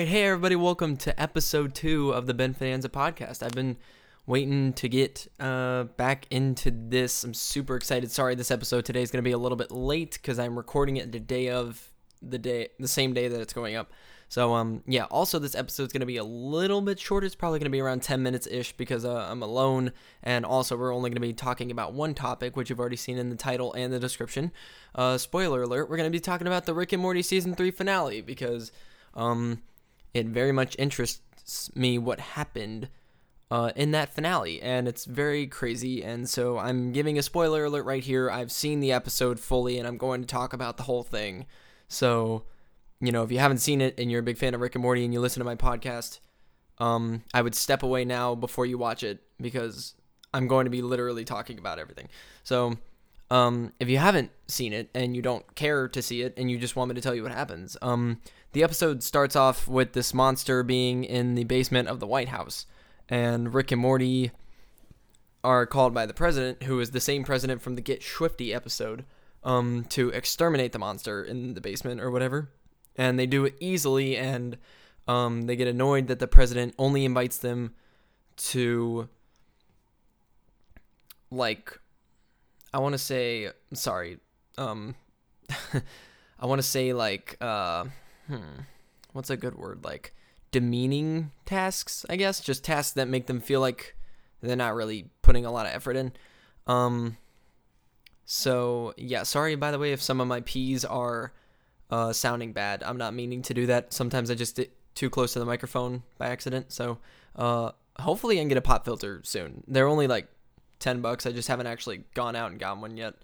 Right, hey everybody, welcome to episode two of the Ben Finanza podcast. I've been waiting to get uh, back into this. I'm super excited. Sorry, this episode today is going to be a little bit late because I'm recording it the day of the day, the same day that it's going up. So um, yeah. Also, this episode is going to be a little bit shorter. It's probably going to be around 10 minutes ish because uh, I'm alone, and also we're only going to be talking about one topic, which you've already seen in the title and the description. Uh, spoiler alert: we're going to be talking about the Rick and Morty season three finale because um it very much interests me what happened uh, in that finale, and it's very crazy. And so I'm giving a spoiler alert right here. I've seen the episode fully, and I'm going to talk about the whole thing. So, you know, if you haven't seen it and you're a big fan of Rick and Morty and you listen to my podcast, um, I would step away now before you watch it because I'm going to be literally talking about everything. So, um, if you haven't seen it and you don't care to see it and you just want me to tell you what happens, um, the episode starts off with this monster being in the basement of the White House, and Rick and Morty are called by the president, who is the same president from the Get Schwifty episode, um, to exterminate the monster in the basement or whatever. And they do it easily, and um, they get annoyed that the president only invites them to, like, I want to say, sorry, um, I want to say, like, uh, hmm, what's a good word? Like demeaning tasks, I guess. Just tasks that make them feel like they're not really putting a lot of effort in. Um, so yeah, sorry by the way if some of my P's are uh, sounding bad. I'm not meaning to do that. Sometimes I just get too close to the microphone by accident. So uh, hopefully I can get a pop filter soon. They're only like ten bucks. I just haven't actually gone out and gotten one yet.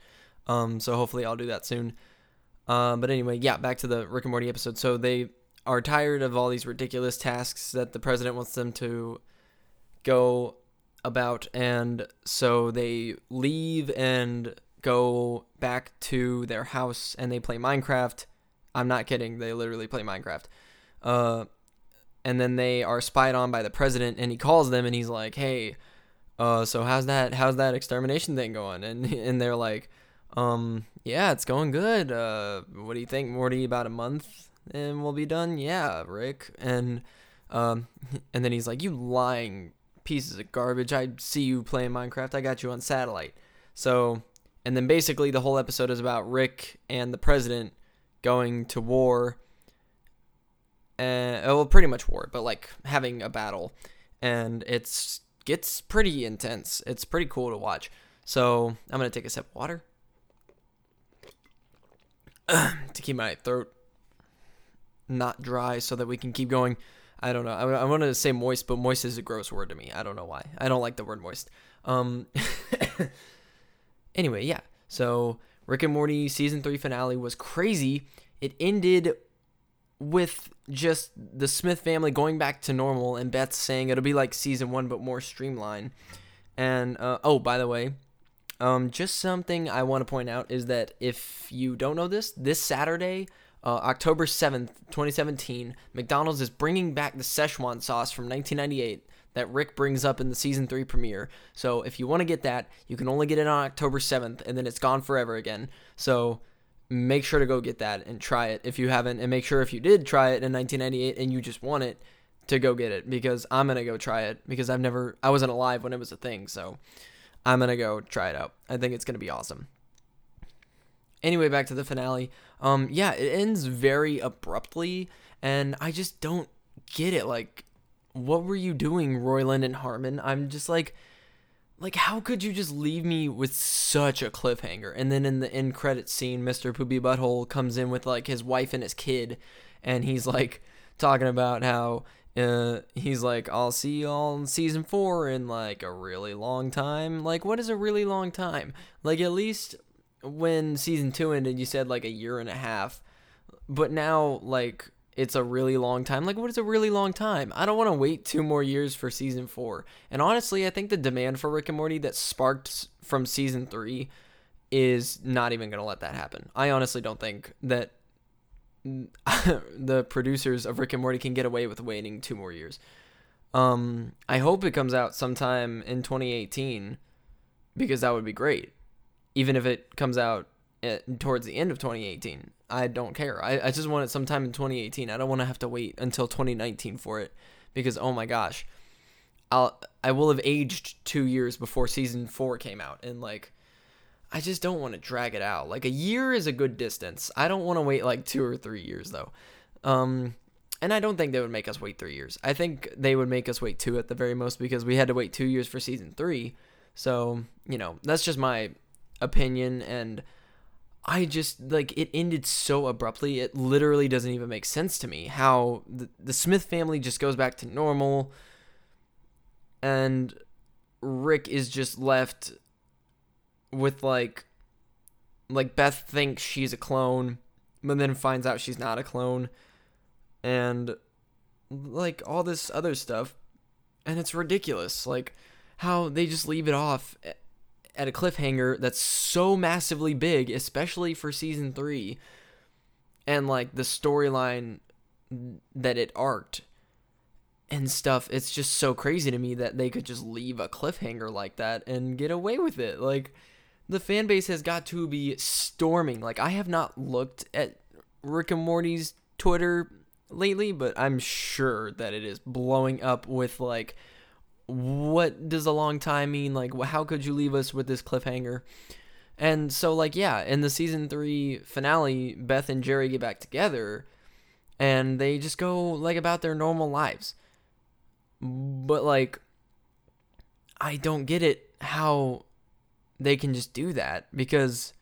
Um, so hopefully I'll do that soon. Uh, but anyway, yeah, back to the Rick and Morty episode. So they are tired of all these ridiculous tasks that the president wants them to go about, and so they leave and go back to their house and they play Minecraft. I'm not kidding; they literally play Minecraft. Uh, and then they are spied on by the president, and he calls them and he's like, "Hey, uh, so how's that? How's that extermination thing going?" And and they're like um, yeah, it's going good. Uh, what do you think, Morty? About a month and we'll be done. Yeah, Rick. And um, and then he's like, "You lying pieces of garbage! I see you playing Minecraft. I got you on satellite." So, and then basically the whole episode is about Rick and the president going to war. And well, pretty much war, but like having a battle, and it's gets pretty intense. It's pretty cool to watch. So I'm gonna take a sip of water. to keep my throat not dry so that we can keep going. I don't know. I, I wanted to say moist, but moist is a gross word to me. I don't know why. I don't like the word moist. Um. anyway, yeah. So Rick and Morty season three finale was crazy. It ended with just the Smith family going back to normal and Beth saying it'll be like season one but more streamlined. And uh, oh, by the way, um, just something I want to point out is that if you don't know this, this Saturday, uh, October 7th, 2017, McDonald's is bringing back the Szechuan sauce from 1998 that Rick brings up in the season 3 premiere. So if you want to get that, you can only get it on October 7th and then it's gone forever again. So make sure to go get that and try it if you haven't and make sure if you did try it in 1998 and you just want it to go get it because I'm to go try it because I've never I wasn't alive when it was a thing. So I'm gonna go try it out. I think it's gonna be awesome. Anyway, back to the finale. Um, yeah, it ends very abruptly, and I just don't get it. Like, what were you doing, Roiland and Harmon? I'm just like, like, how could you just leave me with such a cliffhanger? And then in the end credit scene, Mr. Poopy Butthole comes in with like his wife and his kid, and he's like talking about how uh, he's like, I'll see y'all in season four in like a really long time. Like, what is a really long time? Like, at least when season two ended, you said like a year and a half. But now, like, it's a really long time. Like, what is a really long time? I don't want to wait two more years for season four. And honestly, I think the demand for Rick and Morty that sparked from season three is not even going to let that happen. I honestly don't think that the producers of Rick and Morty can get away with waiting two more years. Um, I hope it comes out sometime in 2018 because that would be great. Even if it comes out at, towards the end of 2018, I don't care. I, I just want it sometime in 2018. I don't want to have to wait until 2019 for it because oh my gosh, I'll I will have aged two years before season four came out, and like I just don't want to drag it out. Like a year is a good distance. I don't want to wait like two or three years though. Um, and I don't think they would make us wait three years. I think they would make us wait two at the very most because we had to wait two years for season three. So you know that's just my opinion and. I just like it ended so abruptly. It literally doesn't even make sense to me how the, the Smith family just goes back to normal and Rick is just left with like like Beth thinks she's a clone, but then finds out she's not a clone and like all this other stuff. And it's ridiculous. Like how they just leave it off at a cliffhanger that's so massively big, especially for season 3 and like the storyline that it arced and stuff. It's just so crazy to me that they could just leave a cliffhanger like that and get away with it. Like the fan base has got to be storming. Like I have not looked at Rick and Morty's Twitter lately, but I'm sure that it is blowing up with like what does a long time mean? Like how could you leave us with this cliffhanger? And so like yeah, in the season 3 finale, Beth and Jerry get back together and they just go like about their normal lives. But like I don't get it how they can just do that because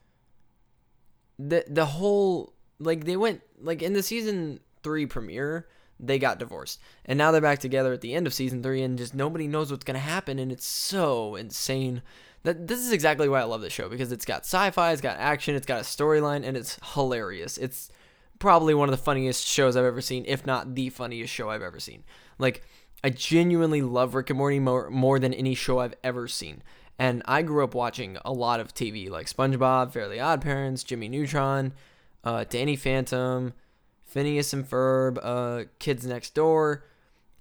the the whole like they went like in the season 3 premiere they got divorced and now they're back together at the end of season 3 and just nobody knows what's going to happen and it's so insane that this is exactly why I love this show because it's got sci-fi, it's got action, it's got a storyline and it's hilarious. It's probably one of the funniest shows I've ever seen, if not the funniest show I've ever seen. Like I genuinely love Rick and Morty more, more than any show I've ever seen. And I grew up watching a lot of TV like SpongeBob, Fairly Odd Parents, Jimmy Neutron, uh, Danny Phantom, Phineas and Ferb, uh, Kids Next Door,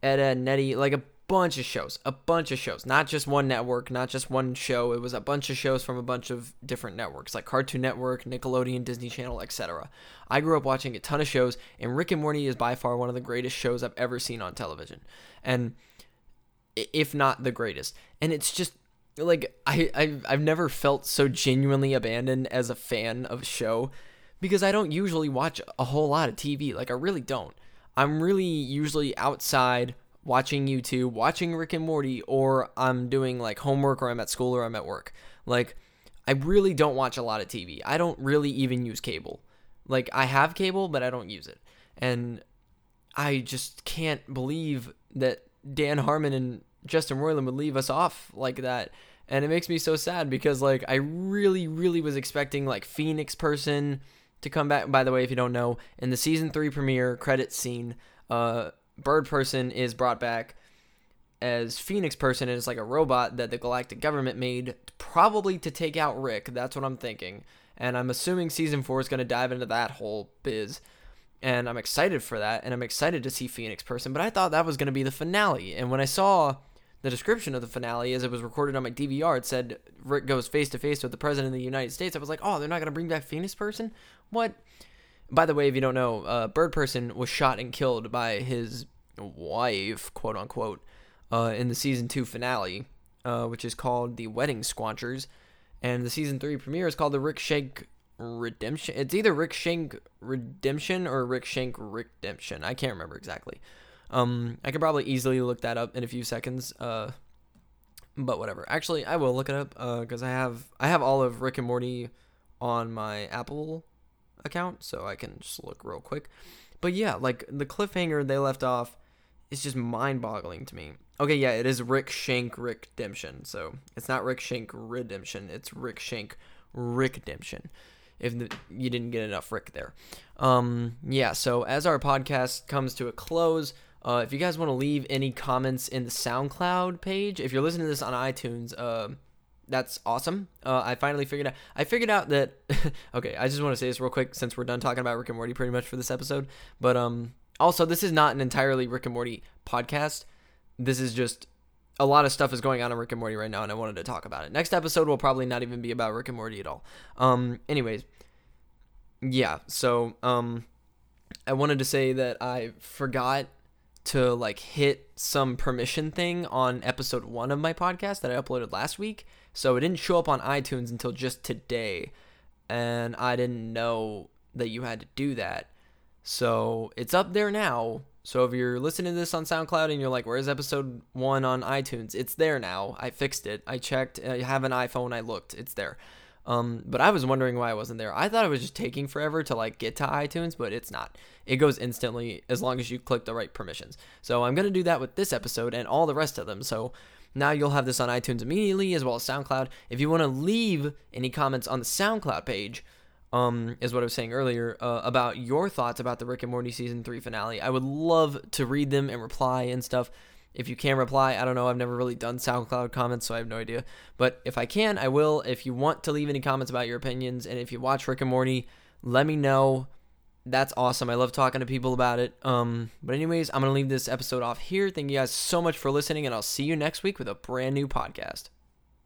Ed, and Eddy, like a bunch of shows, a bunch of shows, not just one network, not just one show. It was a bunch of shows from a bunch of different networks like Cartoon Network, Nickelodeon, Disney Channel, etc. I grew up watching a ton of shows, and Rick and Morty is by far one of the greatest shows I've ever seen on television. And if not the greatest. And it's just like I I've, I've never felt so genuinely abandoned as a fan of a show because I don't usually watch a whole lot of TV. Like I really don't. I'm really usually outside watching YouTube, watching Rick and Morty, or I'm doing like homework or I'm at school or I'm at work. Like, I really don't watch a lot of TV. I don't really even use cable. Like, I have cable, but I don't use it. And I just can't believe that Dan Harmon and Justin Roiland would leave us off like that. And it makes me so sad because, like, I really, really was expecting, like, Phoenix Person to come back. By the way, if you don't know, in the season three premiere credit scene, uh, Bird Person is brought back as Phoenix Person and it's like a robot that the galactic government made probably to take out Rick. That's what I'm thinking. And I'm assuming season 4 is going to dive into that whole biz. And I'm excited for that and I'm excited to see Phoenix Person, but I thought that was going to be the finale. And when I saw the description of the finale as it was recorded on my DVR, it said Rick goes face to face with the president of the United States. I was like, "Oh, they're not to bring back Phoenix Person? What?" By the way, if you don't know, uh, Bird Person was shot and killed by his wife, quote unquote, uh, in the season two finale, uh, which is called The Wedding Squanchers. And the season three premiere is called The Rick Shank Redemption. It's either Rick Shank Redemption or Rick Shank Redemption. I can't remember exactly. Um, I could probably easily look that up in a few seconds. Uh, but whatever. Actually, I will look it up because uh, I have I have all of Rick and Morty on my Apple account, so I can just look real quick. But yeah, like the cliffhanger they left off is just mind-boggling to me. Okay, yeah, it is Rick Shank Rick Redemption. So it's not Rick Shank Redemption. It's Rick Shank Rick Redemption. If the, you didn't get enough Rick there, um, yeah. So as our podcast comes to a close, uh, if you guys want to leave any comments in the SoundCloud page, if you're listening to this on iTunes, uh, that's awesome. Uh, I finally figured out. I figured out that. okay, I just want to say this real quick since we're done talking about Rick and Morty pretty much for this episode. But um, also this is not an entirely Rick and Morty podcast. This is just a lot of stuff is going on in Rick and Morty right now, and I wanted to talk about it. Next episode will probably not even be about Rick and Morty at all. Um, anyways, yeah, so um I wanted to say that I forgot to like hit some permission thing on episode 1 of my podcast that I uploaded last week. So it didn't show up on iTunes until just today and I didn't know that you had to do that. So it's up there now. So if you're listening to this on SoundCloud and you're like, "Where's episode 1 on iTunes?" It's there now. I fixed it. I checked. I have an iPhone. I looked. It's there. Um, but I was wondering why it wasn't there. I thought it was just taking forever to like get to iTunes, but it's not. It goes instantly as long as you click the right permissions. So I'm gonna do that with this episode and all the rest of them. So now you'll have this on iTunes immediately as well as SoundCloud. If you want to leave any comments on the SoundCloud page, um, is what I was saying earlier uh, about your thoughts about the Rick and Morty season three finale. I would love to read them and reply and stuff if you can reply, I don't know. I've never really done SoundCloud comments, so I have no idea. But if I can, I will. If you want to leave any comments about your opinions, and if you watch Rick and Morty, let me know. That's awesome. I love talking to people about it. Um, but anyways, I'm gonna leave this episode off here. Thank you guys so much for listening, and I'll see you next week with a brand new podcast.